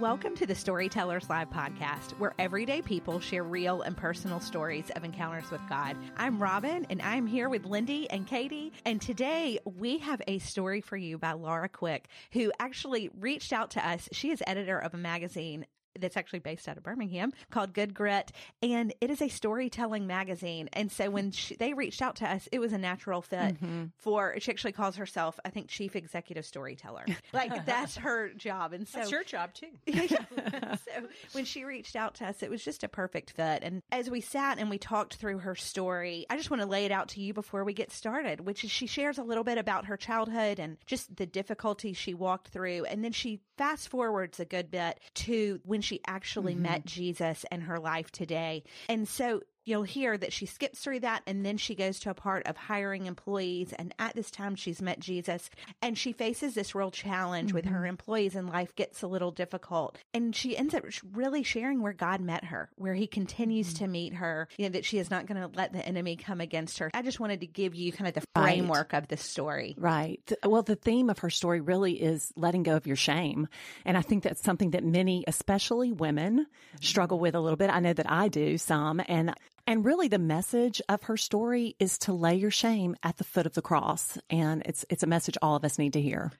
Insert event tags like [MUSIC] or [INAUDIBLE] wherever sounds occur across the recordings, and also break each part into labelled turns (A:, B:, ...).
A: Welcome to the Storytellers Live podcast, where everyday people share real and personal stories of encounters with God. I'm Robin, and I'm here with Lindy and Katie. And today we have a story for you by Laura Quick, who actually reached out to us. She is editor of a magazine that's actually based out of Birmingham called Good Grit, and it is a storytelling magazine. And so when she, they reached out to us, it was a natural fit mm-hmm. for. She actually calls herself, I think, chief executive storyteller. [LAUGHS] like that's her job, and so
B: that's your job too. [LAUGHS] [LAUGHS]
A: so when she reached out to us, it was just a perfect fit. And as we sat and we talked through her story, I just want to lay it out to you before we get started, which is she shares a little bit about her childhood and just the difficulties she walked through, and then she fast forwards a good bit to when she actually mm-hmm. met Jesus in her life today. And so you'll hear that she skips through that and then she goes to a part of hiring employees. And at this time, she's met Jesus and she faces this real challenge mm-hmm. with her mm-hmm. employees, and life gets a little difficult. And she ends up really sharing where God met her, where he continues mm-hmm. to meet her, you know, that she is not going to let the enemy come against her. I just wanted to give you kind of the framework right. of the story.
C: Right. Well, the theme of her story really is letting go of your shame. And I think that's something that many, especially women, mm-hmm. struggle with a little bit. I know that I do some. And and really the message of her story is to lay your shame at the foot of the cross. And it's it's a message all of us need to hear.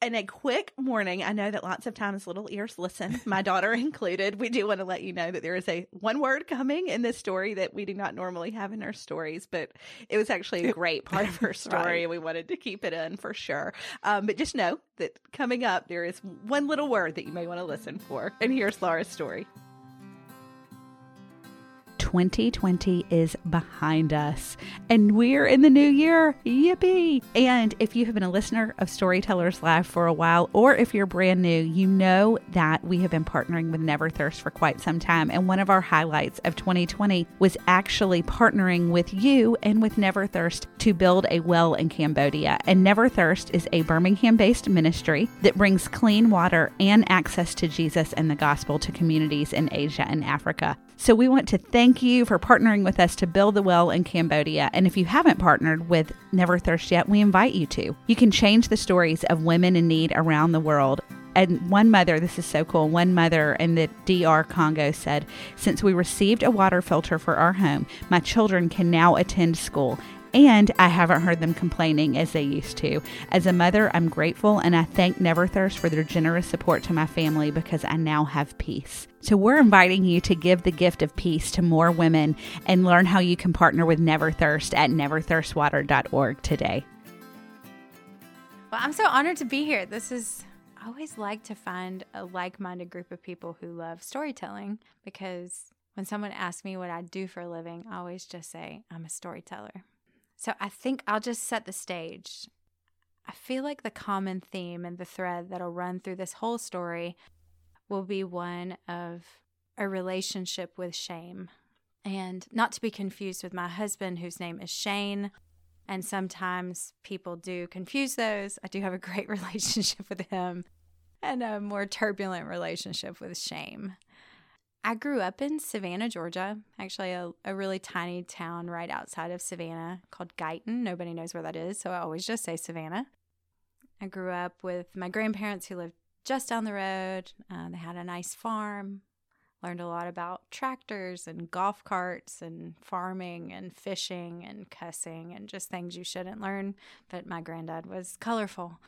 A: And a quick warning, I know that lots of times little ears listen, [LAUGHS] my daughter included. We do want to let you know that there is a one word coming in this story that we do not normally have in our stories, but it was actually a great part of her [LAUGHS] story. right. And we wanted to keep it in for sure. Um, but just know that coming up, there is one little word that you may want to listen for. And here's Laura's story. 2020 is behind us and we're in the new year. Yippee! And if you have been a listener of Storytellers Live for a while, or if you're brand new, you know that we have been partnering with Never Thirst for quite some time. And one of our highlights of 2020 was actually partnering with you and with Never Thirst to build a well in Cambodia. And Never Thirst is a Birmingham based ministry that brings clean water and access to Jesus and the gospel to communities in Asia and Africa. So we want to thank you for partnering with us to build the well in Cambodia. And if you haven't partnered with Never Thirst yet, we invite you to. You can change the stories of women in need around the world and one mother, this is so cool, one mother in the DR Congo said, Since we received a water filter for our home, my children can now attend school and I haven't heard them complaining as they used to. As a mother, I'm grateful and I thank Neverthirst for their generous support to my family because I now have peace. So, we're inviting you to give the gift of peace to more women and learn how you can partner with Neverthirst at neverthirstwater.org today.
D: Well, I'm so honored to be here. This is I always like to find a like minded group of people who love storytelling because when someone asks me what I do for a living, I always just say, I'm a storyteller. So I think I'll just set the stage. I feel like the common theme and the thread that'll run through this whole story will be one of a relationship with shame. And not to be confused with my husband, whose name is Shane. And sometimes people do confuse those. I do have a great [LAUGHS] relationship with him and a more turbulent relationship with shame. I grew up in Savannah, Georgia, actually, a, a really tiny town right outside of Savannah called Guyton. Nobody knows where that is, so I always just say Savannah. I grew up with my grandparents who lived just down the road. Uh, they had a nice farm, learned a lot about tractors and golf carts and farming and fishing and cussing and just things you shouldn't learn. But my granddad was colorful.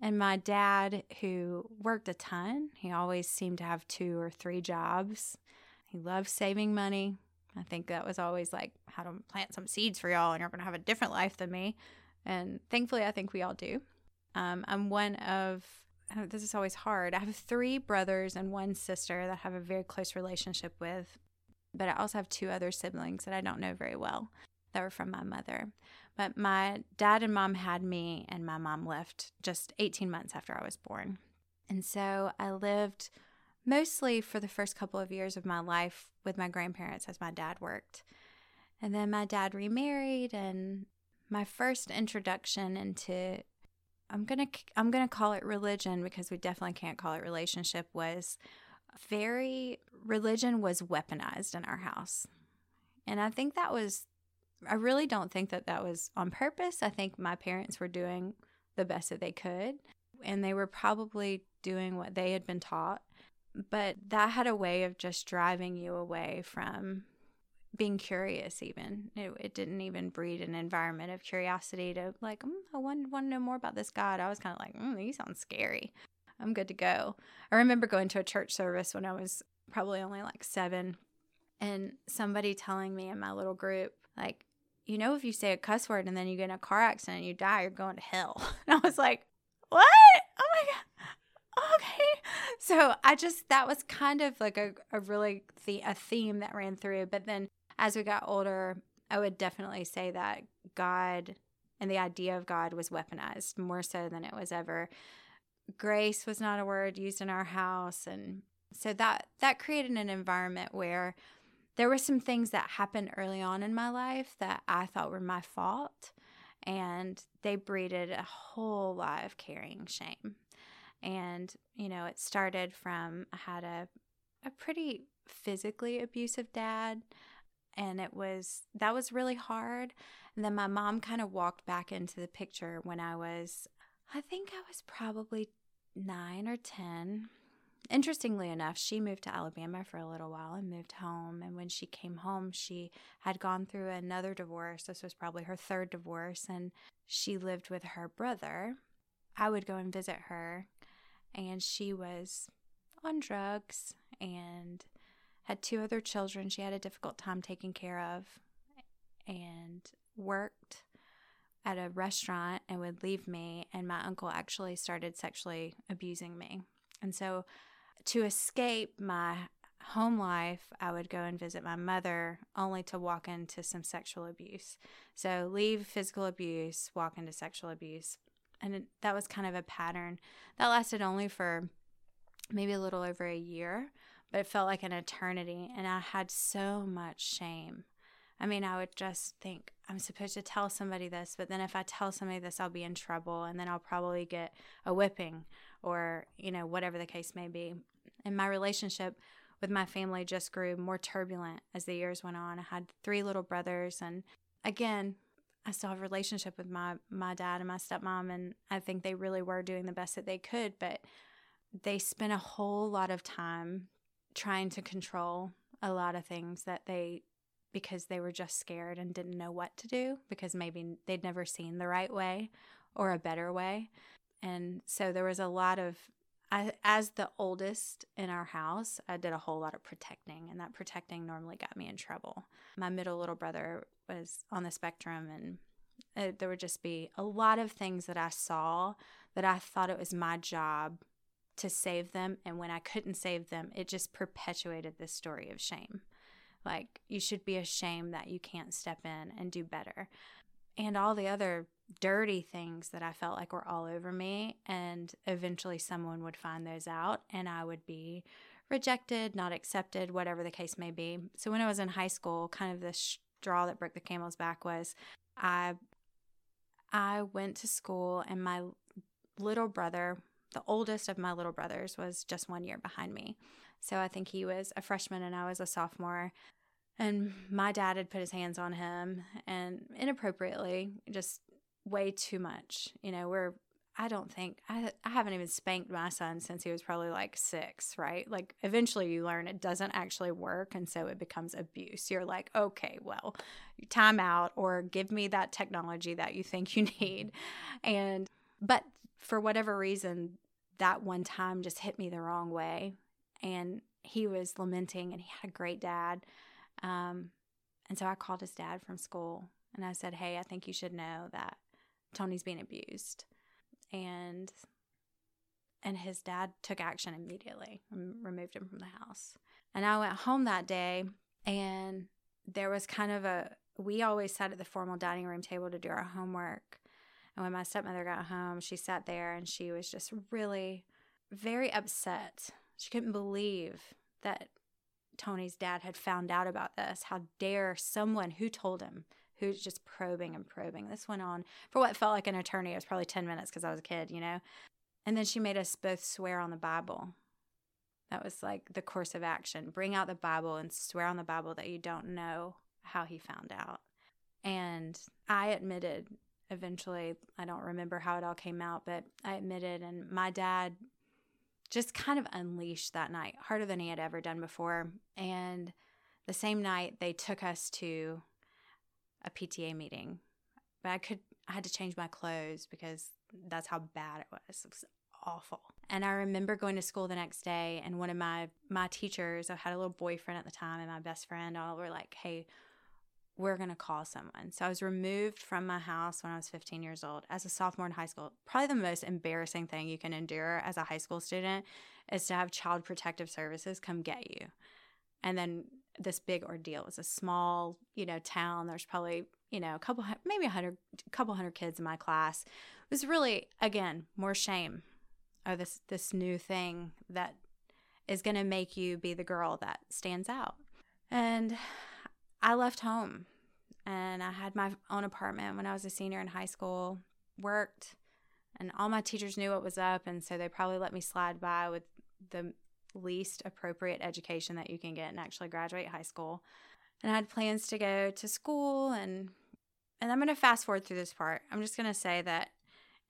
D: And my dad, who worked a ton, he always seemed to have two or three jobs. He loved saving money. I think that was always like how to plant some seeds for y'all and you're going to have a different life than me. And thankfully, I think we all do. Um, I'm one of, this is always hard. I have three brothers and one sister that I have a very close relationship with, but I also have two other siblings that I don't know very well that were from my mother. But my dad and mom had me, and my mom left just 18 months after I was born. And so I lived mostly for the first couple of years of my life with my grandparents as my dad worked. And then my dad remarried, and my first introduction into I'm gonna I'm gonna call it religion because we definitely can't call it relationship was very religion was weaponized in our house, and I think that was I really don't think that that was on purpose. I think my parents were doing the best that they could, and they were probably doing what they had been taught. But that had a way of just driving you away from being curious even it, it didn't even breed an environment of curiosity to like mm, i want, want to know more about this god i was kind of like mm, he sounds scary i'm good to go i remember going to a church service when i was probably only like seven and somebody telling me in my little group like you know if you say a cuss word and then you get in a car accident and you die you're going to hell. [LAUGHS] And i was like what? Oh my god. Okay. So i just that was kind of like a, a really the, a theme that ran through. But then as we got older, I would definitely say that God and the idea of God was weaponized more so than it was ever. Grace was not a word used in our house. And so that that created an environment where there were some things that happened early on in my life that I thought were my fault and they breeded a whole lot of carrying shame. And you know, it started from I had a a pretty physically abusive dad and it was that was really hard and then my mom kind of walked back into the picture when i was i think i was probably 9 or 10 interestingly enough she moved to alabama for a little while and moved home and when she came home she had gone through another divorce this was probably her third divorce and she lived with her brother i would go and visit her and she was on drugs and had two other children she had a difficult time taking care of, and worked at a restaurant and would leave me. And my uncle actually started sexually abusing me. And so, to escape my home life, I would go and visit my mother only to walk into some sexual abuse. So, leave physical abuse, walk into sexual abuse. And it, that was kind of a pattern that lasted only for maybe a little over a year but it felt like an eternity. And I had so much shame. I mean, I would just think, I'm supposed to tell somebody this, but then if I tell somebody this, I'll be in trouble and then I'll probably get a whipping or, you know, whatever the case may be. And my relationship with my family just grew more turbulent as the years went on. I had three little brothers and again, I still have a relationship with my my dad and my stepmom and I think they really were doing the best that they could, but they spent a whole lot of time trying to control a lot of things that they because they were just scared and didn't know what to do because maybe they'd never seen the right way or a better way. And so there was a lot of I, as the oldest in our house, I did a whole lot of protecting, and that protecting normally got me in trouble. My middle little brother was on the spectrum, and it, uh, there would just be a lot of things that I saw that I thought it was my job to save them. And when I couldn't save them, it just perpetuated this story of shame. Like, you should be ashamed that you can't step in and do better. And all the other dirty things that I felt like were all over me. And eventually, someone would find those out, and I would be rejected, not accepted, whatever the case may be. So, when I was in high school, kind of the straw that broke the camel's back was I I went to school and my little brother the oldest of my little brothers was just one year behind me. So I think he was a freshman and I was a sophomore. And my dad had put his hands on him and inappropriately, just way too much. You know, we're, I don't think, I, I haven't even spanked my son since he was probably like six, right? Like eventually you learn it doesn't actually work. And so it becomes abuse. You're like, okay, well, time out or give me that technology that you think you [LAUGHS] need. And, but for whatever reason, that one time just hit me the wrong way. And he was lamenting, and he had a great dad. Um, and so I called his dad from school and I said, Hey, I think you should know that Tony's being abused. And and his dad took action immediately and removed him from the house. And I went home that day and there was kind of a we always sat at the formal dining room table to do our homework and when my stepmother got home, she sat there and she was just really very upset. She couldn't believe that Tony's dad had found out about this. How dare someone who told him, who's just probing and probing. This went on for what felt like an eternity. It was probably 10 minutes because I was a kid, you know? And then she made us both swear on the Bible. That was like the course of action. Bring out the Bible and swear on the Bible that you don't know how he found out. And I admitted eventually i don't remember how it all came out but i admitted and my dad just kind of unleashed that night, harder than he had ever done before. And the same night, they took us to a PTA meeting. But I could, I had to change my clothes because that's how bad it was. It was awful. And I remember going to school the next day, and one of my my teachers, I had a little boyfriend at the time, and my best friend, all were like, "Hey, we're going to call someone. So I was removed from my house when I was 15 years old as a sophomore in high school. Probably the most embarrassing thing you can endure as a high school student is to have child protective services come get you. And then this big ordeal. It was a small, you know, town. There's probably, you know, a couple, maybe a hundred, couple hundred kids in my class. It was really, again, more shame of this, this new thing that is going to make you be the girl that stands out. And I left home and I had my own apartment when I was a senior in high school, worked, and all my teachers knew what was up. And so they probably let me slide by with the least appropriate education that you can get and actually graduate high school. And I had plans to go to school and and I'm going to fast forward through this part. I'm just going to say that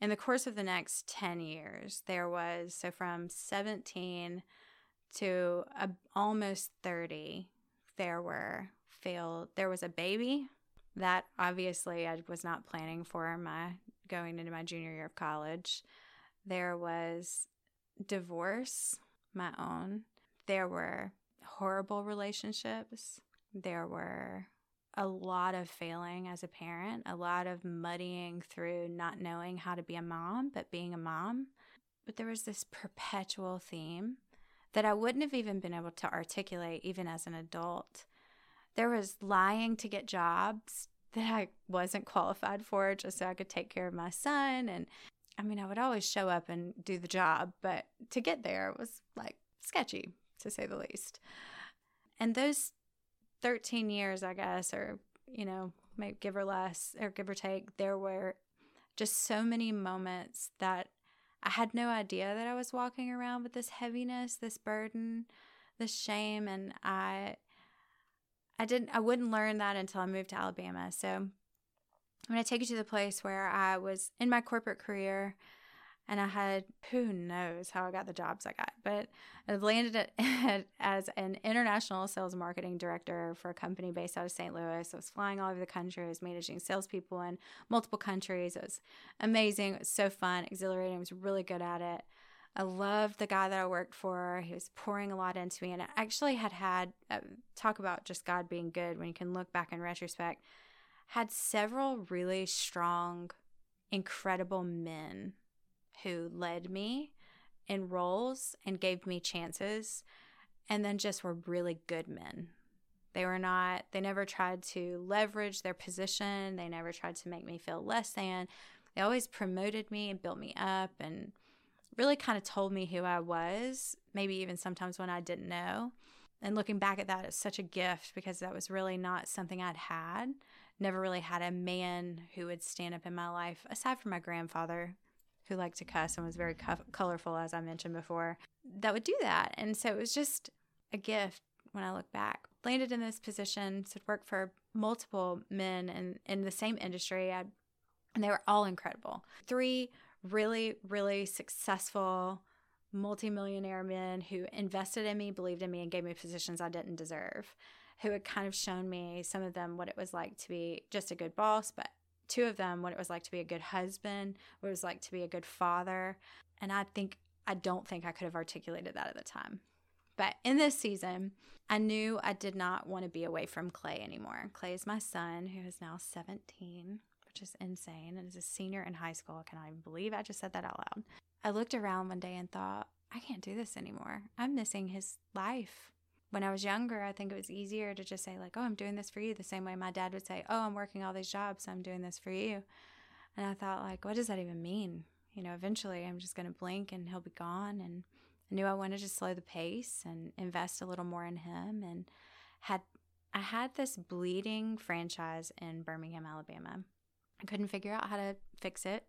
D: in the course of the next 10 years, there was so from 17 to almost 30, there were failed. There was a baby that obviously I was not planning for my going into my junior year of college. There was divorce, my own. There were horrible relationships. There were a lot of failing as a parent, a lot of muddying through not knowing how to be a mom, but being a mom. But there was this perpetual theme that I wouldn't have even been able to articulate even as an adult there was lying to get jobs that I wasn't qualified for just so I could take care of my son. And I mean, I would always show up and do the job, but to get there was like sketchy to say the least. And those 13 years, I guess, or, you know, maybe give or less or give or take, there were just so many moments that I had no idea that I was walking around with this heaviness, this burden, this shame. And I I didn't I wouldn't learn that until I moved to Alabama. So I'm going to take you to the place where I was in my corporate career and I had who knows how I got the jobs I got, but I landed at, [LAUGHS] as an international sales marketing director for a company based out of St. Louis. I was flying all over the country. I was managing salespeople in multiple countries. It was amazing. It was so fun, exhilarating. I was really good at it. I loved the guy that I worked for. He was pouring a lot into me. And I actually had had, uh, talk about just God being good when you can look back in retrospect, had several really strong, incredible men who led me in roles and gave me chances and then just were really good men. They were not, they never tried to leverage their position. They never tried to make me feel less than. They always promoted me and built me up and really kind of told me who I was, maybe even sometimes when I didn't know. And looking back at that, it's such a gift because that was really not something I'd had. Never really had a man who would stand up in my life, aside from my grandfather, who liked to cuss and was very co- colorful, as I mentioned before, that would do that. And so it was just a gift when I look back. Landed in this position, so worked for multiple men in, in the same industry. I'd, and they were all incredible. Three really, really successful multimillionaire men who invested in me, believed in me, and gave me positions I didn't deserve, who had kind of shown me, some of them, what it was like to be just a good boss, but two of them, what it was like to be a good husband, what it was like to be a good father. And I think, I don't think I could have articulated that at the time. But in this season, I knew I did not want to be away from Clay anymore. Clay is my son, who is now 17 which is insane. And as a senior in high school, I even believe I just said that out loud. I looked around one day and thought, I can't do this anymore. I'm missing his life. When I was younger, I think it was easier to just say, like, oh, I'm doing this for you, the same way my dad would say, oh, I'm working all these jobs, so I'm doing this for you. And I thought, like, what does that even mean? You know, eventually I'm just going to blink and he'll be gone. And I knew I wanted to slow the pace and invest a little more in him. And had I had this bleeding franchise in Birmingham, Alabama. I couldn't figure out how to fix it.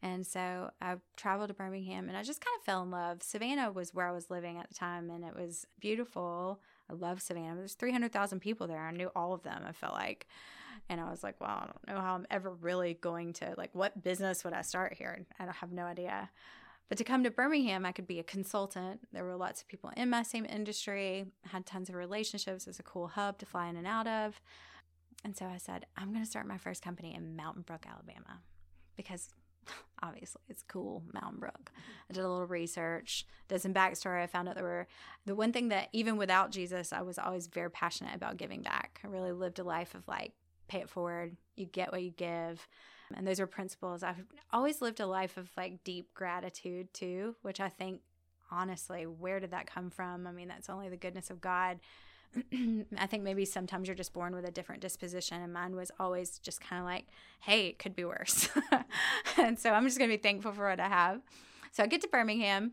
D: And so I traveled to Birmingham and I just kind of fell in love. Savannah was where I was living at the time and it was beautiful. I love Savannah. There's 300,000 people there. I knew all of them, I felt like. And I was like, well, I don't know how I'm ever really going to, like, what business would I start here? I have no idea. But to come to Birmingham, I could be a consultant. There were lots of people in my same industry, had tons of relationships. It was a cool hub to fly in and out of. And so I said, I'm going to start my first company in Mountain Brook, Alabama, because [LAUGHS] obviously it's cool, Mountain Brook. I did a little research, did some backstory. I found out there were the one thing that even without Jesus, I was always very passionate about giving back. I really lived a life of like, pay it forward, you get what you give. And those are principles. I've always lived a life of like deep gratitude too, which I think honestly, where did that come from? I mean, that's only the goodness of God. I think maybe sometimes you're just born with a different disposition, and mine was always just kind of like, hey, it could be worse. [LAUGHS] and so I'm just going to be thankful for what I have. So I get to Birmingham,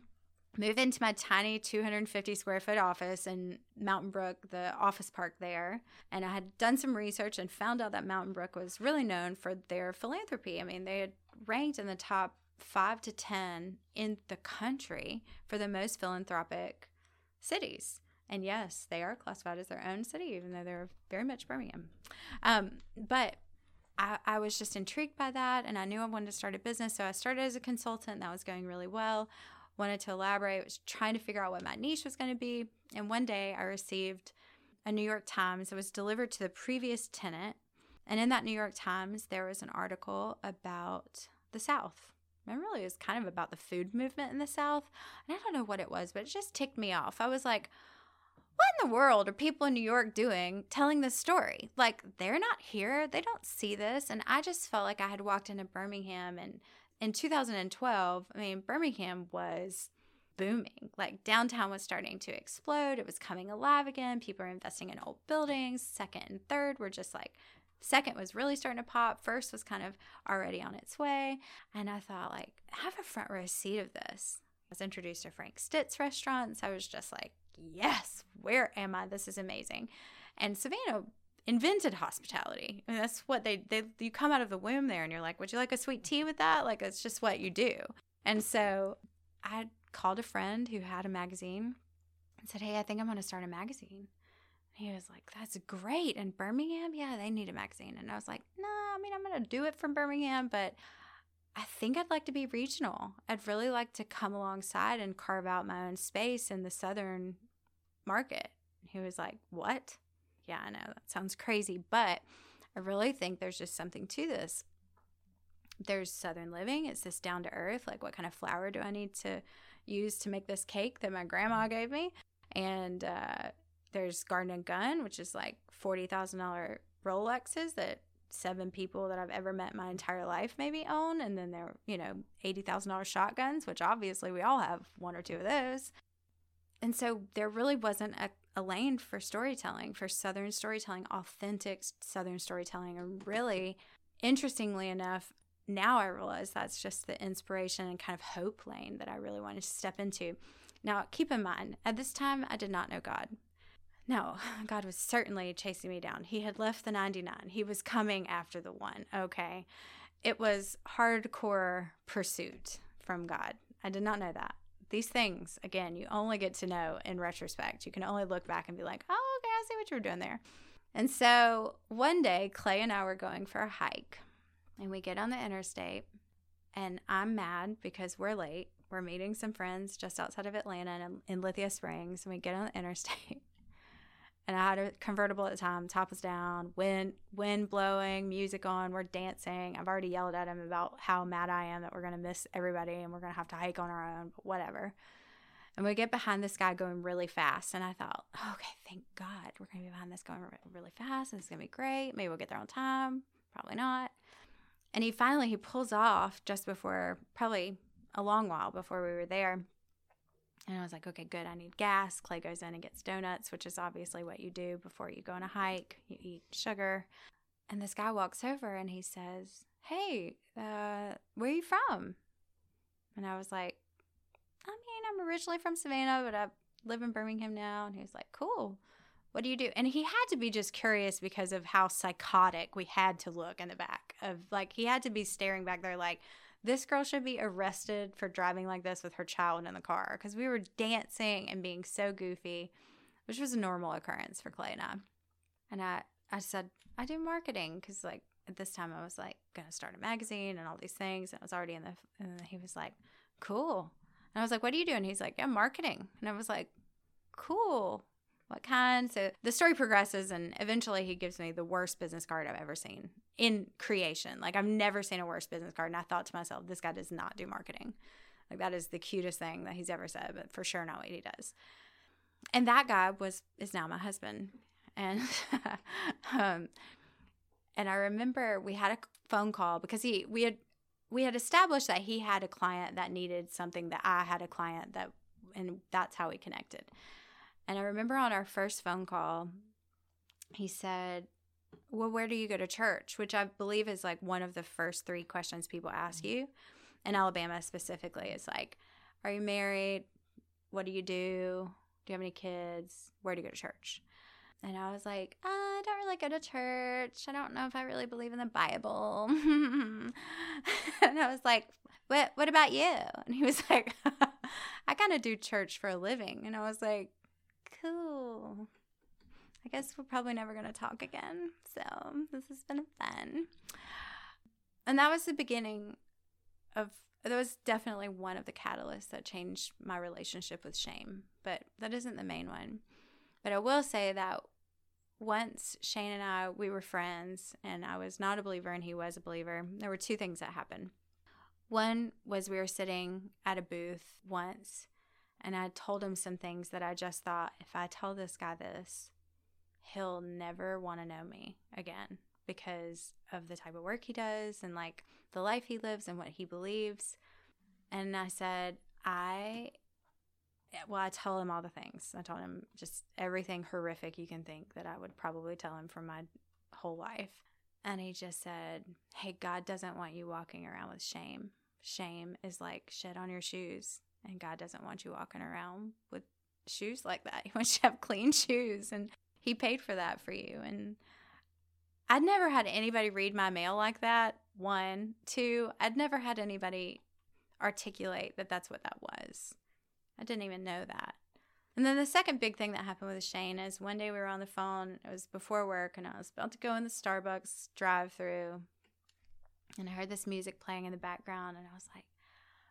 D: move into my tiny 250 square foot office in Mountain Brook, the office park there. And I had done some research and found out that Mountain Brook was really known for their philanthropy. I mean, they had ranked in the top five to 10 in the country for the most philanthropic cities. And yes, they are classified as their own city, even though they're very much Birmingham. Um, but I, I was just intrigued by that, and I knew I wanted to start a business. So I started as a consultant. That was going really well wanted to elaborate, was trying to figure out what my niche was going to be. And one day I received a New York Times that was delivered to the previous tenant. And in that New York Times, there was an article about the South. And really, it was kind of about the food movement in the South. And I don't know what it was, but it just ticked me off. I was like, what in the world are people in New York doing telling this story? Like, they're not here. They don't see this. And I just felt like I had walked into Birmingham and in 2012, I mean, Birmingham was booming. Like downtown was starting to explode. It was coming alive again. People were investing in old buildings. Second and third were just like, second was really starting to pop. First was kind of already on its way. And I thought, like, I have a front row seat of this. I was introduced to Frank Stitt restaurants. I was just like, yes, where am I? This is amazing. And Savannah invented hospitality. I mean, that's what they, they, you come out of the womb there and you're like, would you like a sweet tea with that? Like, it's just what you do. And so I called a friend who had a magazine and said, Hey, I think I'm going to start a magazine. He was like, That's great. And Birmingham? Yeah, they need a magazine. And I was like, No, nah, I mean, I'm going to do it from Birmingham, but I think I'd like to be regional. I'd really like to come alongside and carve out my own space in the Southern market. He was like, What? yeah, I know that sounds crazy, but I really think there's just something to this. There's Southern living. It's this down to earth. Like, what kind of flour do I need to use to make this cake that my grandma gave me? And uh, there's Garden and Gun, which is like $40,000 Rolexes that seven people that I've ever met my entire life maybe own. And then there, are, you know, $80,000 shotguns, which obviously we all have one or two of those. And so there really wasn't a a lane for storytelling, for Southern storytelling, authentic Southern storytelling. And really, interestingly enough, now I realize that's just the inspiration and kind of hope lane that I really wanted to step into. Now, keep in mind, at this time, I did not know God. No, [LAUGHS] God was certainly chasing me down. He had left the 99, He was coming after the one. Okay. It was hardcore pursuit from God. I did not know that these things, again, you only get to know in retrospect. You can only look back and be like, oh, okay, I see what you were doing there. And so one day, Clay and I were going for a hike, and we get on the interstate, and I'm mad because we're late. We're meeting some friends just outside of Atlanta in, in Lithia Springs, and we get on the interstate, and I had a convertible at the time. Top was down, wind wind blowing, music on. We're dancing. I've already yelled at him about how mad I am that we're gonna miss everybody and we're gonna have to hike on our own. But whatever. And we get behind this guy going really fast, and I thought, okay, thank God we're gonna be behind this going really fast, and it's gonna be great. Maybe we'll get there on time. Probably not. And he finally he pulls off just before, probably a long while before we were there and I was like, okay, good. I need gas. Clay goes in and gets donuts, which is obviously what you do before you go on a hike. You eat sugar. And this guy walks over and he says, Hey, uh, where are you from? And I was like, I mean, I'm originally from Savannah, but I live in Birmingham now. And he was like, Cool. What do you do? And he had to be just curious because of how psychotic we had to look in the back of like, he had to be staring back there like, this girl should be arrested for driving like this with her child in the car because we were dancing and being so goofy, which was a normal occurrence for Clay and I. And I, I said, I do marketing because, like, at this time I was like, going to start a magazine and all these things. And I was already in the, and he was like, cool. And I was like, What are you doing? He's like, Yeah, marketing. And I was like, Cool. What kind? So the story progresses, and eventually he gives me the worst business card I've ever seen in creation. Like, I've never seen a worse business card. And I thought to myself, This guy does not do marketing. Like, that is the cutest thing that he's ever said, but for sure not what he does. And that guy was is now my husband. And [LAUGHS] um, and I remember we had a phone call because he we had we had established that he had a client that needed something that I had a client that and that's how we connected. And I remember on our first phone call he said, "Well, where do you go to church?" which I believe is like one of the first 3 questions people ask you. In Alabama specifically, it's like, "Are you married? What do you do? Do you have any kids? Where do you go to church?" And I was like, uh, I don't really go to church. I don't know if I really believe in the Bible. [LAUGHS] and I was like, what, what about you? And he was [LAUGHS] like, I kind of do church for a living. And I was like, cool. I guess we're probably never going to talk again. So this has been fun. And that was the beginning of, that was definitely one of the catalysts that changed my relationship with shame, but that isn't the main one. But I will say that once Shane and I, we were friends, and I was not a believer and he was a believer, there were two things that happened. One was we were sitting at a booth once, and I told him some things that I just thought if I tell this guy this, he'll never want to know me again because of the type of work he does and like the life he lives and what he believes. And I said, I well, I tell him all the things. I told him just everything horrific you can think that I would probably tell him for my whole life. And he just said, Hey, God doesn't want you walking around with shame. Shame is like shit on your shoes. And God doesn't want you walking around with shoes like that. [LAUGHS] He wants you to have clean shoes. And He paid for that for you. And I'd never had anybody read my mail like that. One. Two, I'd never had anybody articulate that that's what that was. I didn't even know that. And then the second big thing that happened with Shane is one day we were on the phone. It was before work, and I was about to go in the Starbucks drive-through, and I heard this music playing in the background, and I was like,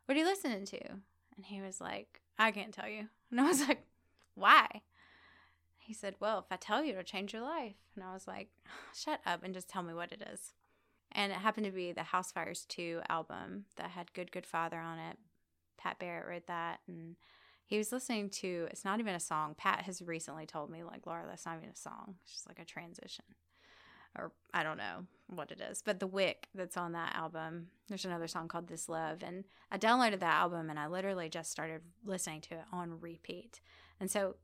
D: "What are you listening to?" And he was like, "I can't tell you." And I was like, "Why?" He said, "Well, if I tell you, it'll change your life." And I was like, ah, "Shut up and just tell me what it is." And it happened to be the Housefires 2 album that had Good Good Father on it. Pat Barrett wrote that, and he was listening to it's not even a song pat has recently told me like laura that's not even a song it's just like a transition or i don't know what it is but the wick that's on that album there's another song called this love and i downloaded that album and i literally just started listening to it on repeat and so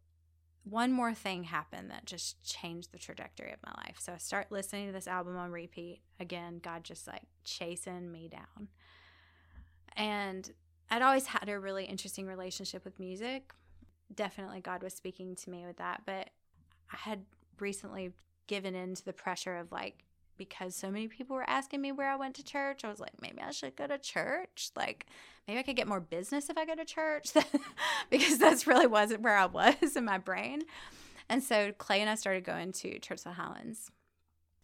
D: one more thing happened that just changed the trajectory of my life so i start listening to this album on repeat again god just like chasing me down and I'd always had a really interesting relationship with music. Definitely, God was speaking to me with that. But I had recently given in to the pressure of like, because so many people were asking me where I went to church, I was like, maybe I should go to church. Like, maybe I could get more business if I go to church, [LAUGHS] because that's really wasn't where I was [LAUGHS] in my brain. And so Clay and I started going to Church of the Highlands,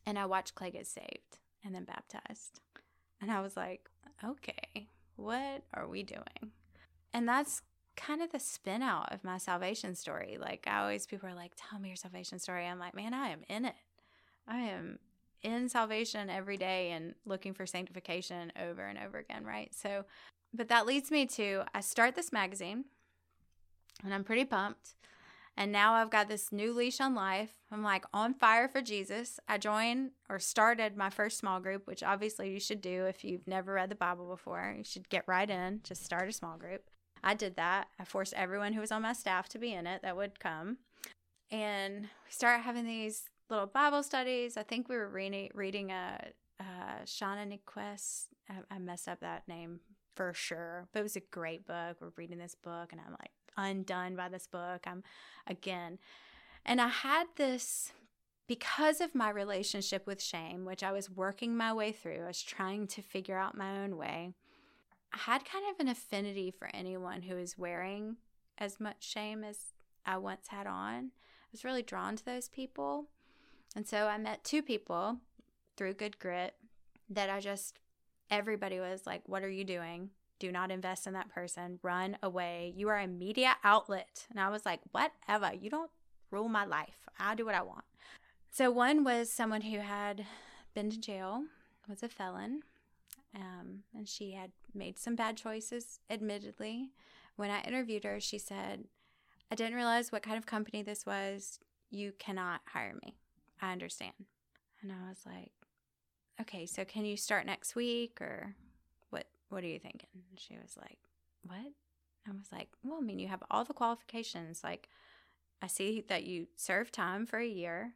D: and I watched Clay get saved and then baptized. And I was like, okay, what are we doing? And that's kind of the spin out of my salvation story. Like, I always, people are like, tell me your salvation story. I'm like, man, I am in it. I am in salvation every day and looking for sanctification over and over again, right? So, but that leads me to I start this magazine and I'm pretty pumped. And now I've got this new leash on life. I'm like on fire for Jesus. I joined or started my first small group, which obviously you should do if you've never read the Bible before. You should get right in, just start a small group. I did that. I forced everyone who was on my staff to be in it that would come. And we started having these little Bible studies. I think we were re- reading a, a Shauna Niequist. I, I messed up that name for sure, but it was a great book. We're reading this book, and I'm like, undone by this book. I'm again. And I had this because of my relationship with shame, which I was working my way through, I was trying to figure out my own way. I had kind of an affinity for anyone who is wearing as much shame as I once had on. I was really drawn to those people. And so I met two people through Good Grit that I just, everybody was like, What are you doing? Do not invest in that person. Run away. You are a media outlet. And I was like, whatever. You don't rule my life. I do what I want. So one was someone who had been to jail, was a felon, um, and she had made some bad choices, admittedly. When I interviewed her, she said, I didn't realize what kind of company this was. You cannot hire me. I understand. And I was like, okay, so can you start next week or what what are you thinking? She was like, what? I was like, well, I mean, you have all the qualifications. Like, I see that you served time for a year.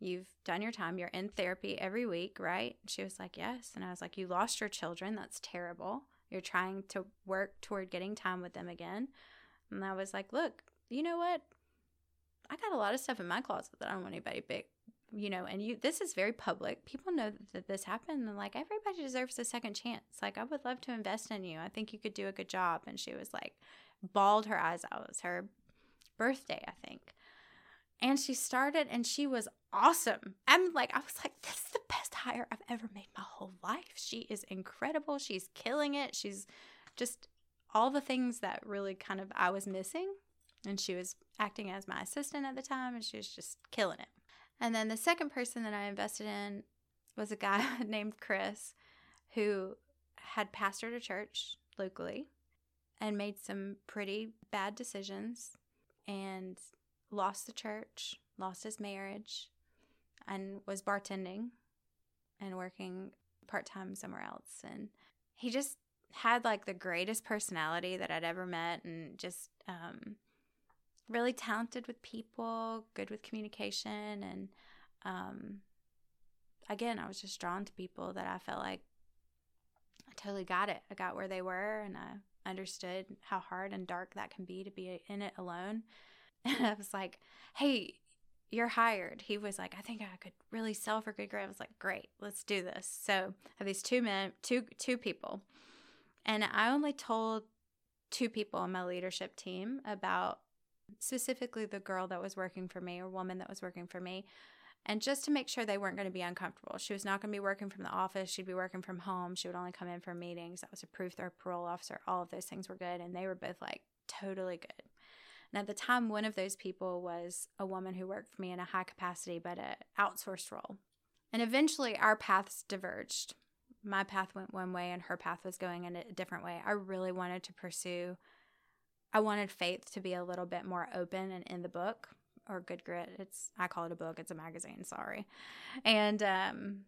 D: You've done your time. You're in therapy every week, right? She was like, yes. And I was like, you lost your children. That's terrible. You're trying to work toward getting time with them again. And I was like, look, you know what? I got a lot of stuff in my closet that I don't want anybody big, you know, and you this is very public. People know that this happened and like everybody deserves a second chance. Like I would love to invest in you. I think you could do a good job. And she was like bawled her eyes out. It was her birthday, I think. And she started and she was awesome. I'm like, I was like, this is the best hire I've ever made my whole life. She is incredible. She's killing it. She's just all the things that really kind of I was missing and she was acting as my assistant at the time and she was just killing it. And then the second person that I invested in was a guy [LAUGHS] named Chris who had pastored a church locally and made some pretty bad decisions and lost the church, lost his marriage, and was bartending and working part time somewhere else. And he just had like the greatest personality that I'd ever met and just um, really talented with people, good with communication, and um, again, I was just drawn to people that I felt like I totally got it. I got where they were, and I understood how hard and dark that can be to be in it alone. [LAUGHS] And I was like, "Hey, you're hired." He was like, "I think I could really sell for Good Grit." I was like, "Great, let's do this." So I have these two men, two two people, and I only told two people on my leadership team about specifically the girl that was working for me or woman that was working for me. And just to make sure they weren't going to be uncomfortable. She was not going to be working from the office. She'd be working from home. She would only come in for meetings. That was approved through her parole officer. All of those things were good. And they were both like totally good. And at the time, one of those people was a woman who worked for me in a high capacity but an outsourced role. And eventually our paths diverged. My path went one way and her path was going in a different way. I really wanted to pursue I wanted Faith to be a little bit more open and in the book or Good Grit. It's I call it a book. It's a magazine. Sorry, and um,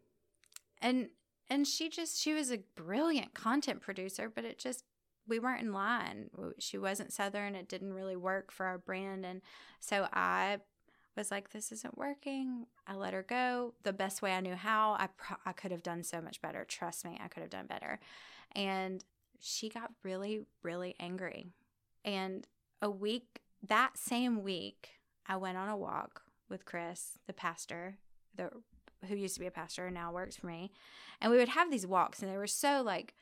D: and and she just she was a brilliant content producer, but it just we weren't in line. She wasn't Southern. It didn't really work for our brand, and so I was like, "This isn't working." I let her go the best way I knew how. I I could have done so much better. Trust me, I could have done better, and she got really really angry and a week, that same week, I went on a walk with Chris, the pastor, the who used to be a pastor and now works for me. And we would have these walks and they were so like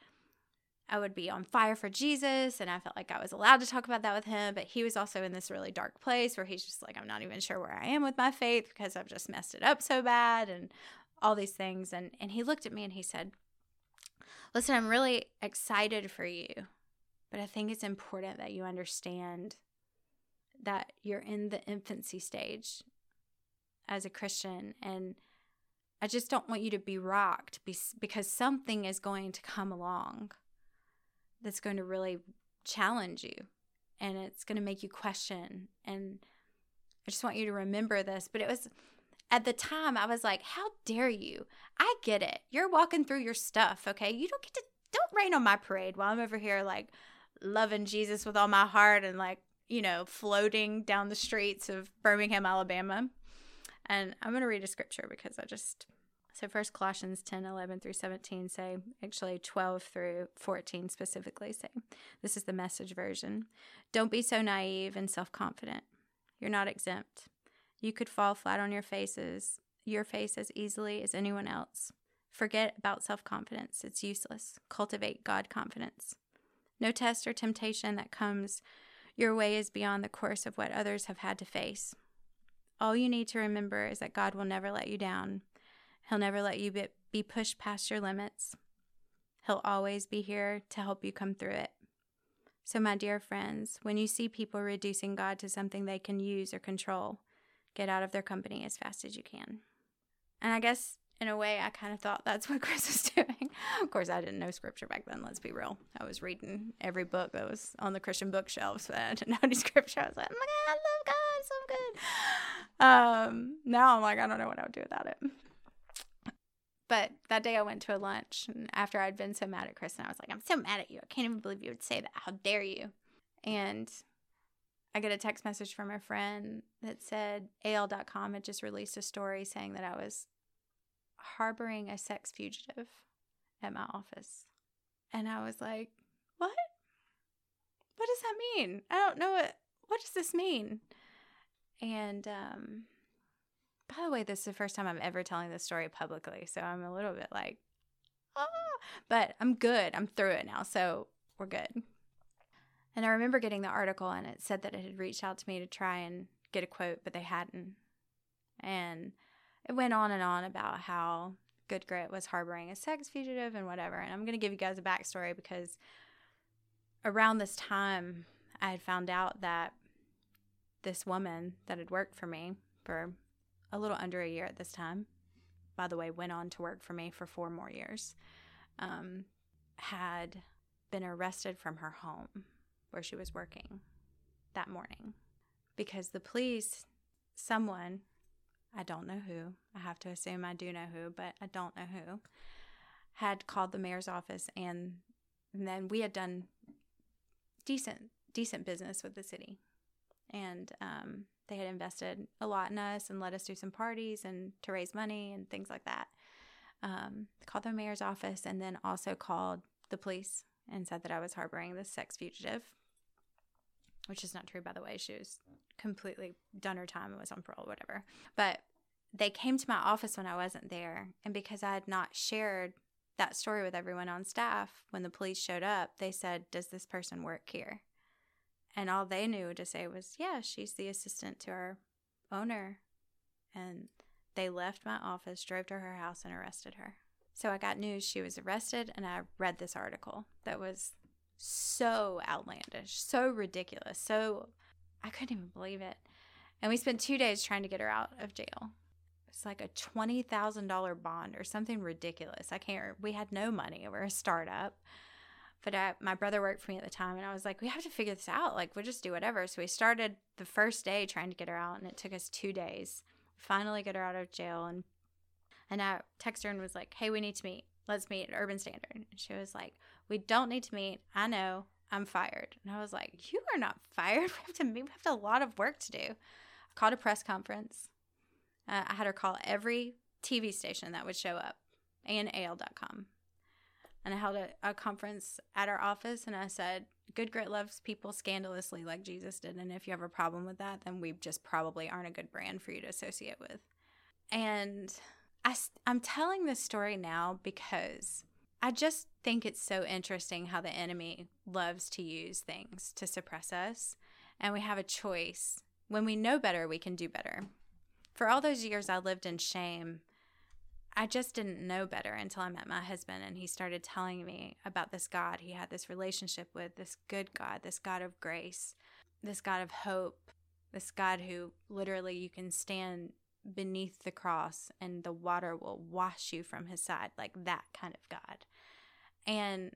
D: I would be on fire for Jesus and I felt like I was allowed to talk about that with him, but he was also in this really dark place where he's just like I'm not even sure where I am with my faith because I've just messed it up so bad and all these things. And and he looked at me and he said, "Listen, I'm really excited for you but I think it's important that you understand that you're in the infancy stage as a Christian. And I just don't want you to be rocked because something is going to come along that's going to really challenge you and it's going to make you question. And I just want you to remember this. But it was at the time, I was like, how dare you? I get it. You're walking through your stuff, okay? You don't get to, don't rain on my parade while I'm over here like, loving Jesus with all my heart and like, you know, floating down the streets of Birmingham, Alabama. And I'm going to read a scripture because I just so first Colossians 10, 11 through 17 say, actually 12 through 14 specifically say, this is the message version. Don't be so naive and self-confident. You're not exempt. You could fall flat on your faces, your face as easily as anyone else. Forget about self-confidence. It's useless. Cultivate God confidence. No test or temptation that comes your way is beyond the course of what others have had to face. All you need to remember is that God will never let you down. He'll never let you be pushed past your limits. He'll always be here to help you come through it. So, my dear friends, when you see people reducing God to something they can use or control, get out of their company as fast as you can. And I guess in a way, I kind of thought that's what [LAUGHS] Chris was doing. of course, I didn't know scripture back then. Let's be real. I was reading every book that was on the Christian bookshelves, but I didn't [LAUGHS] know any scripture. I was like, oh my God, I love God so good. Um, now I'm like, I don't know what I would do without it. But that day I went to a lunch, and after I'd been so mad at Chris, and I was like, I'm so mad at you. I can't even believe you would say that. How dare you? And I get a text message from a friend that said AL.com had just released a story saying that I was harboring a sex fugitive at my office. And I was like, what? What does that mean? I don't know what what does this mean? And um by the way, this is the first time I'm ever telling this story publicly, so I'm a little bit like ah, but I'm good. I'm through it now, so we're good. And I remember getting the article and it said that it had reached out to me to try and get a quote, but they hadn't. And it went on and on about how Good Grit was harboring a sex fugitive and whatever. And I'm going to give you guys a backstory because around this time, I had found out that this woman that had worked for me for a little under a year at this time, by the way, went on to work for me for four more years, um, had been arrested from her home where she was working that morning because the police, someone I don't know who, I have to assume I do know who, but I don't know who, had called the mayor's office and, and then we had done decent decent business with the city. And um, they had invested a lot in us and let us do some parties and to raise money and things like that. Um, called the mayor's office and then also called the police and said that I was harboring this sex fugitive, which is not true, by the way. She was completely done her time and was on parole, whatever. But they came to my office when I wasn't there. And because I had not shared that story with everyone on staff, when the police showed up, they said, Does this person work here? And all they knew to say was, Yeah, she's the assistant to our owner. And they left my office, drove to her house, and arrested her. So I got news she was arrested, and I read this article that was so outlandish, so ridiculous, so I couldn't even believe it. And we spent two days trying to get her out of jail. It's like a $20,000 bond or something ridiculous. I can't, we had no money. We're a startup. But I, my brother worked for me at the time, and I was like, we have to figure this out. Like, we'll just do whatever. So we started the first day trying to get her out, and it took us two days. Finally, get her out of jail. And, and I texted her and was like, hey, we need to meet. Let's meet at Urban Standard. And she was like, we don't need to meet. I know. I'm fired. And I was like, You are not [LAUGHS] fired. We have to meet. we have a lot of work to do. I called a press conference. Uh, I had her call every TV station that would show up and AL.com. And I held a, a conference at our office and I said, Good Grit loves people scandalously like Jesus did. And if you have a problem with that, then we just probably aren't a good brand for you to associate with. And I, I'm telling this story now because I just think it's so interesting how the enemy loves to use things to suppress us. And we have a choice. When we know better, we can do better. For all those years I lived in shame, I just didn't know better until I met my husband and he started telling me about this God he had this relationship with, this good God, this God of grace, this God of hope, this God who literally you can stand beneath the cross and the water will wash you from his side, like that kind of God. And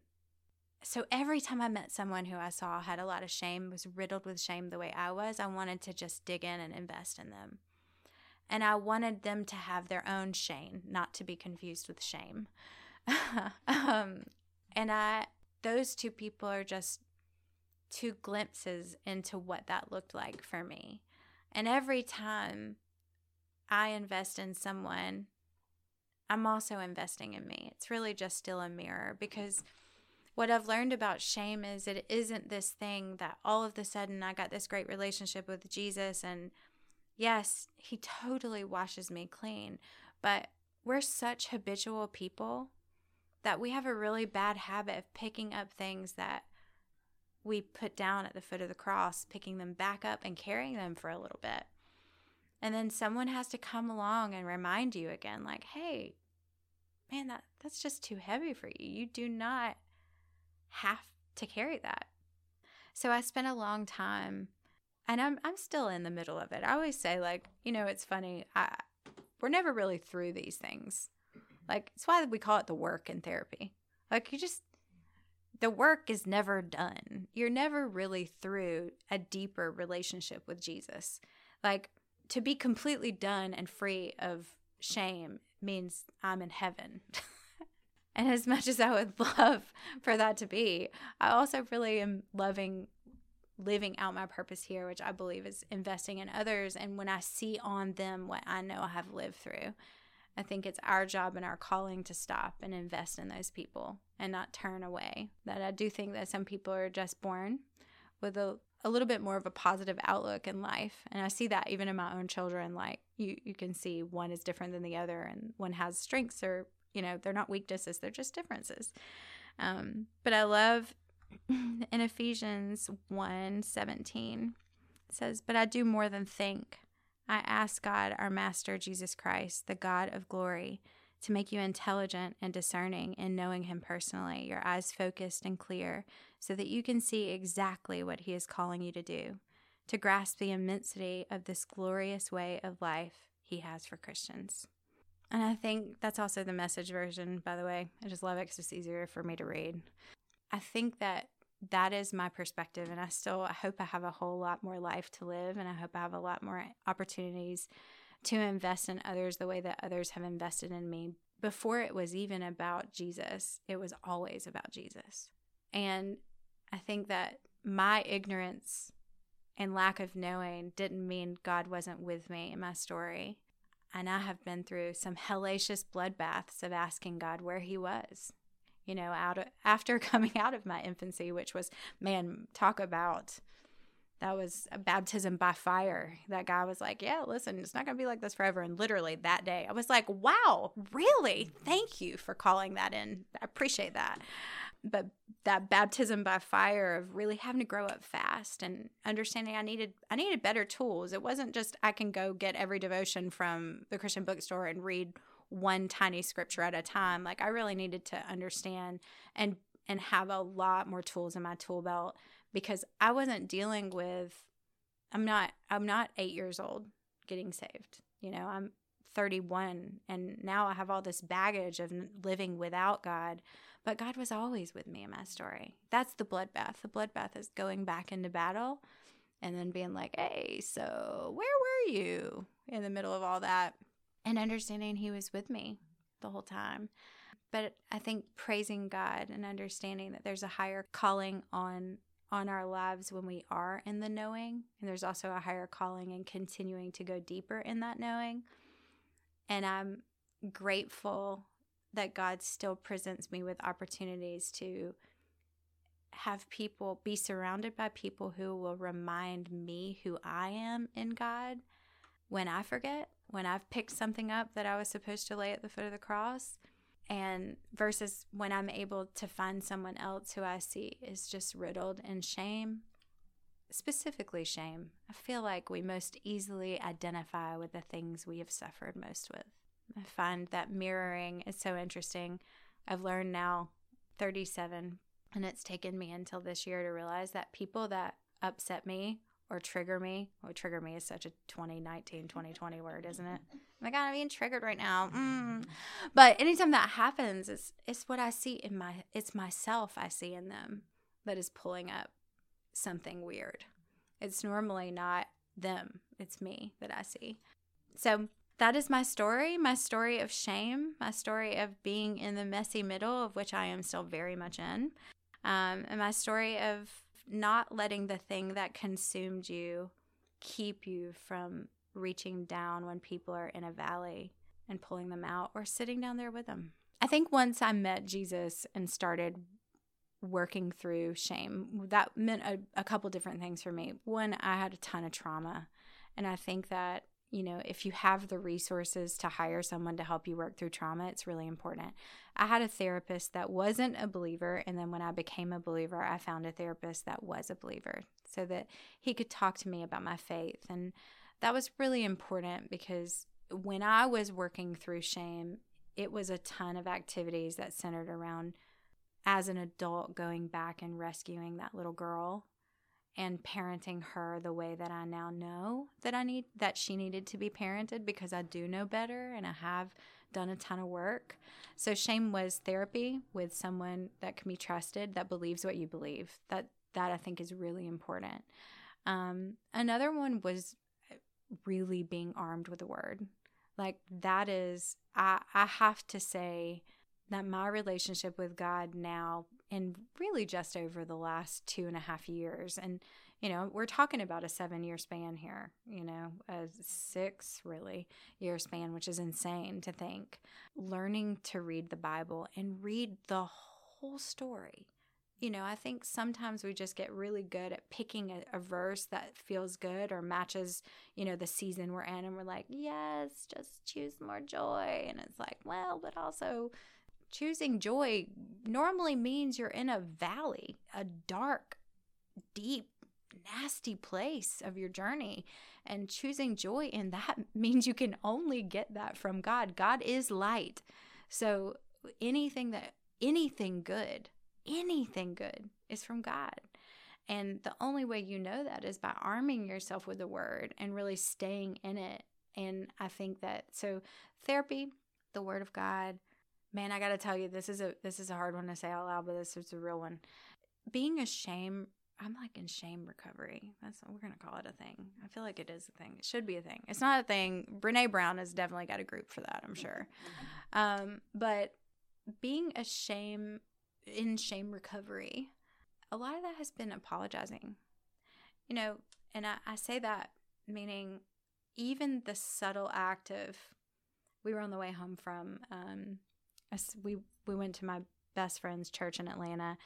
D: so every time I met someone who I saw had a lot of shame, was riddled with shame the way I was, I wanted to just dig in and invest in them. And I wanted them to have their own shame, not to be confused with shame. [LAUGHS] um, and I, those two people are just two glimpses into what that looked like for me. And every time I invest in someone, I'm also investing in me. It's really just still a mirror because what I've learned about shame is it isn't this thing that all of a sudden I got this great relationship with Jesus and yes, he totally washes me clean, but we're such habitual people that we have a really bad habit of picking up things that we put down at the foot of the cross, picking them back up and carrying them for a little bit. And then someone has to come along and remind you again, like, hey, man, that that's just too heavy for you. You do not have to carry that. So I spent a long time and I'm I'm still in the middle of it. I always say like, you know, it's funny. I we're never really through these things. Like it's why we call it the work in therapy. Like you just the work is never done. You're never really through a deeper relationship with Jesus. Like to be completely done and free of shame means I'm in heaven. [LAUGHS] and as much as I would love for that to be, I also really am loving living out my purpose here, which I believe is investing in others. And when I see on them what I know I have lived through, I think it's our job and our calling to stop and invest in those people and not turn away. That I do think that some people are just born with a, a little bit more of a positive outlook in life. And I see that even in my own children. Like you, you can see one is different than the other, and one has strengths or, you know, they're not weaknesses, they're just differences. Um, but I love [LAUGHS] in Ephesians 1 17, it says, But I do more than think. I ask God, our Master Jesus Christ, the God of glory, to make you intelligent and discerning in knowing Him personally, your eyes focused and clear, so that you can see exactly what He is calling you to do, to grasp the immensity of this glorious way of life He has for Christians. And I think that's also the message version, by the way. I just love it because it's easier for me to read. I think that that is my perspective and i still i hope i have a whole lot more life to live and i hope i have a lot more opportunities to invest in others the way that others have invested in me before it was even about jesus it was always about jesus and i think that my ignorance and lack of knowing didn't mean god wasn't with me in my story and i have been through some hellacious bloodbaths of asking god where he was you know, out of, [LAUGHS] after coming out of my infancy, which was, man, talk about that was a baptism by fire. That guy was like, Yeah, listen, it's not going to be like this forever. And literally that day, I was like, Wow, really? Thank you for calling that in. I appreciate that. But that baptism by fire of really having to grow up fast and understanding I needed I needed better tools. It wasn't just I can go get every devotion from the Christian bookstore and read one tiny scripture at a time. Like I really needed to understand and and have a lot more tools in my tool belt because I wasn't dealing with I'm not I'm not 8 years old getting saved. You know, I'm 31 and now I have all this baggage of living without God. But God was always with me in my story. That's the bloodbath. The bloodbath is going back into battle and then being like, "Hey, so where were you in the middle of all that?" and understanding He was with me the whole time. But I think praising God and understanding that there's a higher calling on on our lives when we are in the knowing and there's also a higher calling and continuing to go deeper in that knowing and i'm grateful that god still presents me with opportunities to have people be surrounded by people who will remind me who i am in god when i forget when I've picked something up that I was supposed to lay at the foot of the cross and versus when I'm able to find someone else who I see is just riddled in shame, specifically shame. I feel like we most easily identify with the things we have suffered most with. I find that mirroring is so interesting. I've learned now 37 and it's taken me until this year to realize that people that upset me or trigger me. Well, trigger me is such a 2019, 2020 word, isn't it? My God, I'm being triggered right now. Mm. But anytime that happens, it's it's what I see in my it's myself I see in them that is pulling up something weird. It's normally not them, it's me that I see. So that is my story, my story of shame, my story of being in the messy middle, of which I am still very much in, um, and my story of not letting the thing that consumed you keep you from reaching down when people are in a valley and pulling them out or sitting down there with them. I think once I met Jesus and started working through shame, that meant a, a couple different things for me. One, I had a ton of trauma. And I think that you know, if you have the resources to hire someone to help you work through trauma, it's really important. I had a therapist that wasn't a believer. And then when I became a believer, I found a therapist that was a believer so that he could talk to me about my faith. And that was really important because when I was working through shame, it was a ton of activities that centered around as an adult going back and rescuing that little girl and parenting her the way that I now know that I need that she needed to be parented because I do know better and I have done a ton of work. So shame was therapy with someone that can be trusted that believes what you believe. That that I think is really important. Um, another one was really being armed with a word. Like that is I I have to say that my relationship with God now and really just over the last two and a half years. And you know we're talking about a seven year span here you know a six really year span which is insane to think. Learning to read the bible and read the whole story. You know i think sometimes we just get really good at picking a, a verse that feels good or matches you know the season we're in and we're like yes just choose more joy. And it's like well but also choosing joy normally means you're in a valley, a dark, deep, nasty place of your journey. And choosing joy in that [LAUGHS] means you can only get that from God. God is light. So anything that, anything good, anything good is from God. And the only way you know that is by arming yourself with the word and really staying in it. And I think that so therapy, the word of God, man, I got to tell you, this is a this is a hard one to say out loud, but this is a real one. Being ashamed, I'm like in shame recovery. That's what we're gonna call it a thing. I feel like it is a thing. It should be a thing. It's not a thing. Brene Brown has definitely got a group for that. I'm sure. Um, but being ashamed in shame recovery, a lot of that has been apologizing. You know, and I, I say that meaning even the subtle act of we were on the way home from um, we we went to my best friend's church in Atlanta,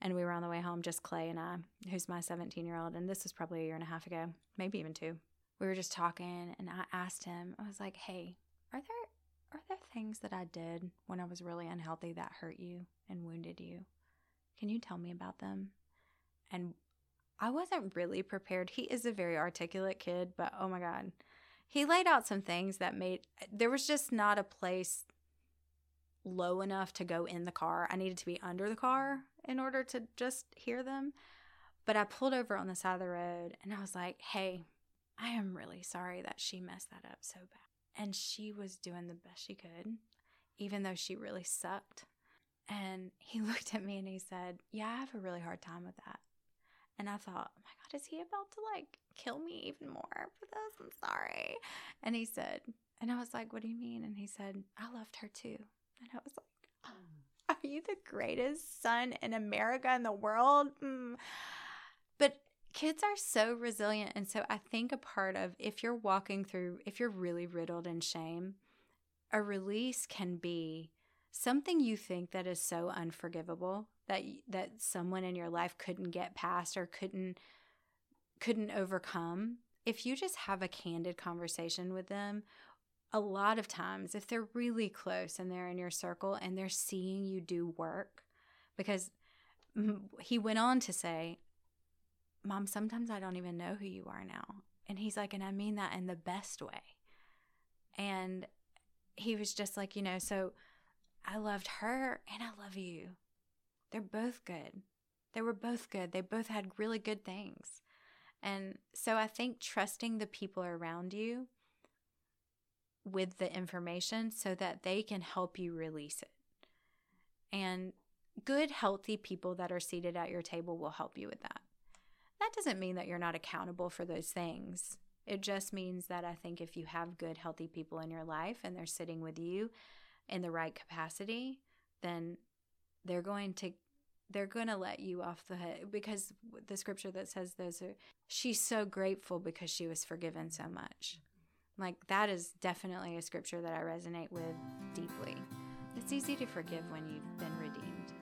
D: and we were on the way home, just Clay and I, who's my 17 year old, and this was probably a year and a half ago, maybe even two. We were just talking, and I asked him, I was like, "Hey, are there are there things that I did when I was really unhealthy that hurt you and wounded you? Can you tell me about them?" And I wasn't really prepared. He is a very articulate kid, but oh my god, he laid out some things that made there was just not a place low enough to go in the car. I needed to be under the car in order to just hear them. But I pulled over on the side of the road and I was like, hey, I am really sorry that she messed that up so bad. And she was doing the best she could, even though she really sucked. And he [LAUGHS] looked at me and he said, Yeah, I have a really hard time with that. And I thought, Oh my God, is he about to like kill me even more for this? I'm sorry. And he said, And I was like, What do you mean? And he said, I loved her too. And I was like, oh, Are you the greatest son in America in the world? Mm. But kids are so resilient. And so I think a part of if you're walking through, if you're really riddled in shame, a release can be something you think that is so unforgivable that that someone in your life couldn't get past or couldn't couldn't overcome if you just have a candid conversation with them a lot of times, if they're really close and they're in your circle and they're seeing you do work, because he went on to say, Mom, sometimes I don't even know who you are now. And he's like, and I mean that in the best way. And he was just like, you know, so I loved her and I love you. They're both good. They were both good. They both had really good things. And so I think trusting the people around you with the information so that they can help you release it. And good, healthy people that are seated at your table will help you with that. That doesn't mean that you're not accountable for those things. It just means that I think if you have good, healthy people in your life and they're sitting with you in the right capacity, then they're going to they're going to let you off the hook because the scripture that says those are she's so grateful because she was forgiven so much like, that is definitely a scripture that I resonate with deeply. It's easy to forgive when you've been redeemed.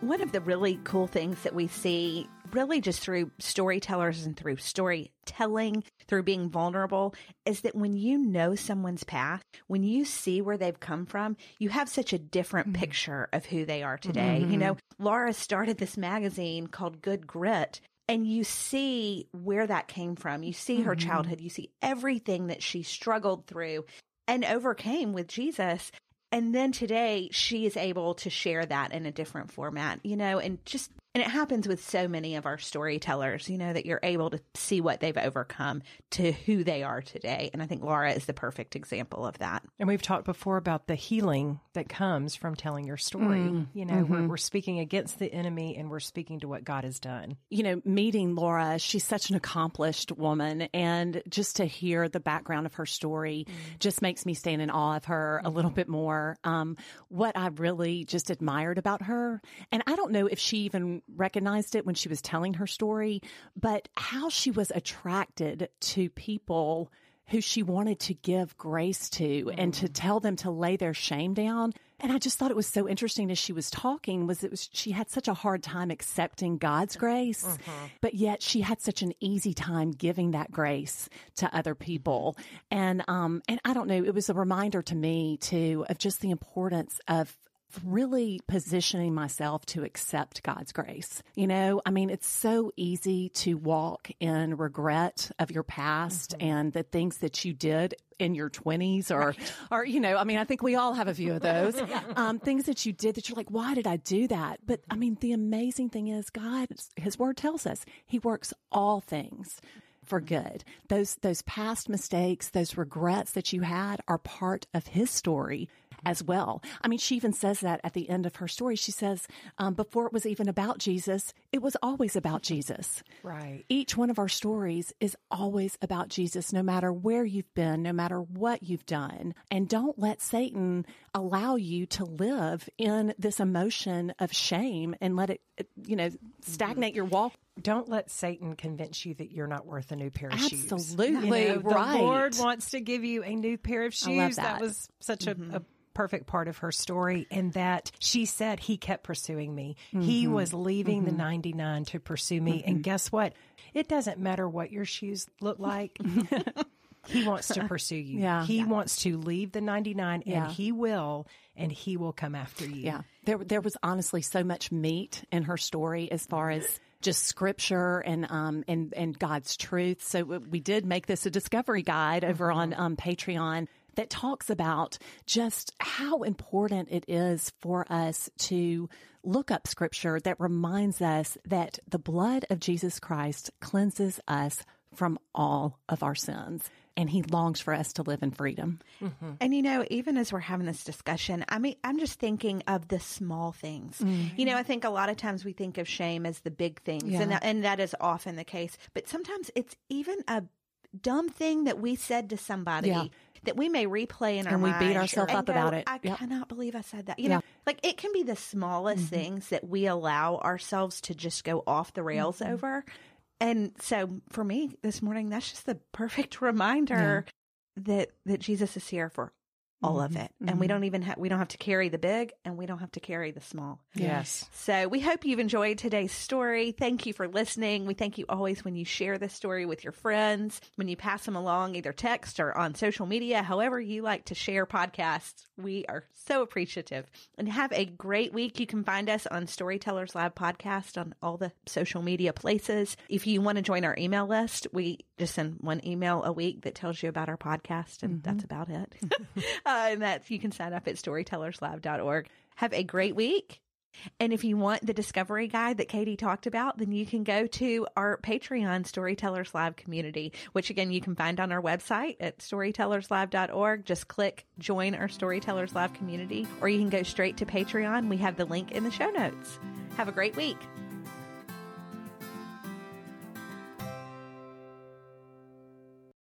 A: One of the really cool things that we see, really just through storytellers and through storytelling, through being vulnerable, is that when you know someone's path, when you see where they've come from, you have such a different mm-hmm. picture of who they are today. Mm-hmm. You know, Laura started this magazine called Good Grit and you see where that came from. You see her mm-hmm. childhood, you see everything that she struggled through. and overcame with Jesus. And then today she is able to share that in a different format, you know, and just and it happens with so many of our storytellers, you know, that you're able to see what they've overcome to who they are today. And I think Laura is the perfect example of that.
B: And we've talked before about the healing that comes from telling your story. Mm, you know, mm-hmm. we're, we're speaking against the enemy and we're speaking to what God has done.
C: You know, meeting Laura, she's such an accomplished woman. And just to hear the background of her story mm. just makes me stand in awe of her a little bit more. Um, what I really just admired about her, and I don't know if she even recognized it when she was telling her story, but how she was attracted to people who she wanted to give grace to mm. and to mm. tell them to lay their shame down. And I just thought it was so interesting as she was talking was it was she had such a hard time accepting God's grace, mm-hmm. but yet she had such an easy time giving that grace to other people. And um and I don't know, it was a reminder to me too of just the importance of really positioning myself to accept God's grace. You know, I mean, it's so easy to walk in regret of your past mm-hmm. and the things that you did in your 20s or right. or you know i mean i think we all have a few of those [LAUGHS] um, things that you did that you're like why did i do that but i mean the amazing thing is god his word tells us he works all things for good. Those, those past mistakes, those regrets that you had are part of his story as well. I mean, she even says that at the end of her story. She says, um, before it was even about Jesus, it was always about Jesus.
B: Right.
C: Each one of our stories is always about Jesus, no matter where you've been, no matter what you've done. And don't let Satan allow you to live in this emotion of shame and let it, you know, stagnate your walk
B: don't let Satan convince you that you're not worth a new pair of
C: Absolutely,
B: shoes.
C: Absolutely, you know, right.
B: The Lord wants to give you a new pair of shoes. That. that. was such mm-hmm. a, a perfect part of her story and that she said he kept pursuing me. Mm-hmm. He was leaving mm-hmm. the 99 to pursue me. Mm-hmm. And guess what? It doesn't matter what your shoes look like. [LAUGHS] he wants to pursue you. Yeah. He yeah. wants to leave the 99 yeah. and he will and he will come after you.
C: Yeah. There there was honestly so much meat in her story as far as just scripture and um and and God's truth. So we did make this a discovery guide over on um, Patreon that talks about just how important it is for us to look up scripture that reminds us that the blood of Jesus Christ cleanses us from all of our sins. And he longs for us to live in freedom.
A: Mm-hmm. And you know, even as we're having this discussion, I mean, I'm just thinking of the small things. Mm-hmm. You know, I think a lot of times we think of shame as the big things, yeah. and, that, and that is often the case. But sometimes it's even a dumb thing that we said to somebody yeah. That we may replay in our
C: and
A: we
C: beat ourselves up
A: go,
C: about it.
A: I yep. cannot believe I said that. You yeah. know, like it can be the smallest mm-hmm. things that we allow ourselves to just go off the rails mm-hmm. over. And so for me this morning, that's just the perfect [LAUGHS] reminder yeah. that that Jesus is here for all mm-hmm. of it. And mm-hmm. we don't even have, we don't have to carry the big and we don't have to carry the small.
B: Yes.
A: So we hope you've enjoyed today's story. Thank you for listening. We thank you always when you share this story with your friends, when you pass them along, either text or on social media, however you like to share podcasts. We are so appreciative and have a great week. You can find us on Storytellers Lab podcast on all the social media places. If you want to join our email list, we just send one email a week that tells you about our podcast and mm-hmm. that's about it. [LAUGHS] [LAUGHS] uh, and that you can sign up at storytellerslab.org. Have a great week. And if you want the discovery guide that Katie talked about, then you can go to our Patreon Storytellers Lab community, which again you can find on our website at storytellerslab.org. Just click join our Storytellers Lab community, or you can go straight to Patreon. We have the link in the show notes. Have a great week.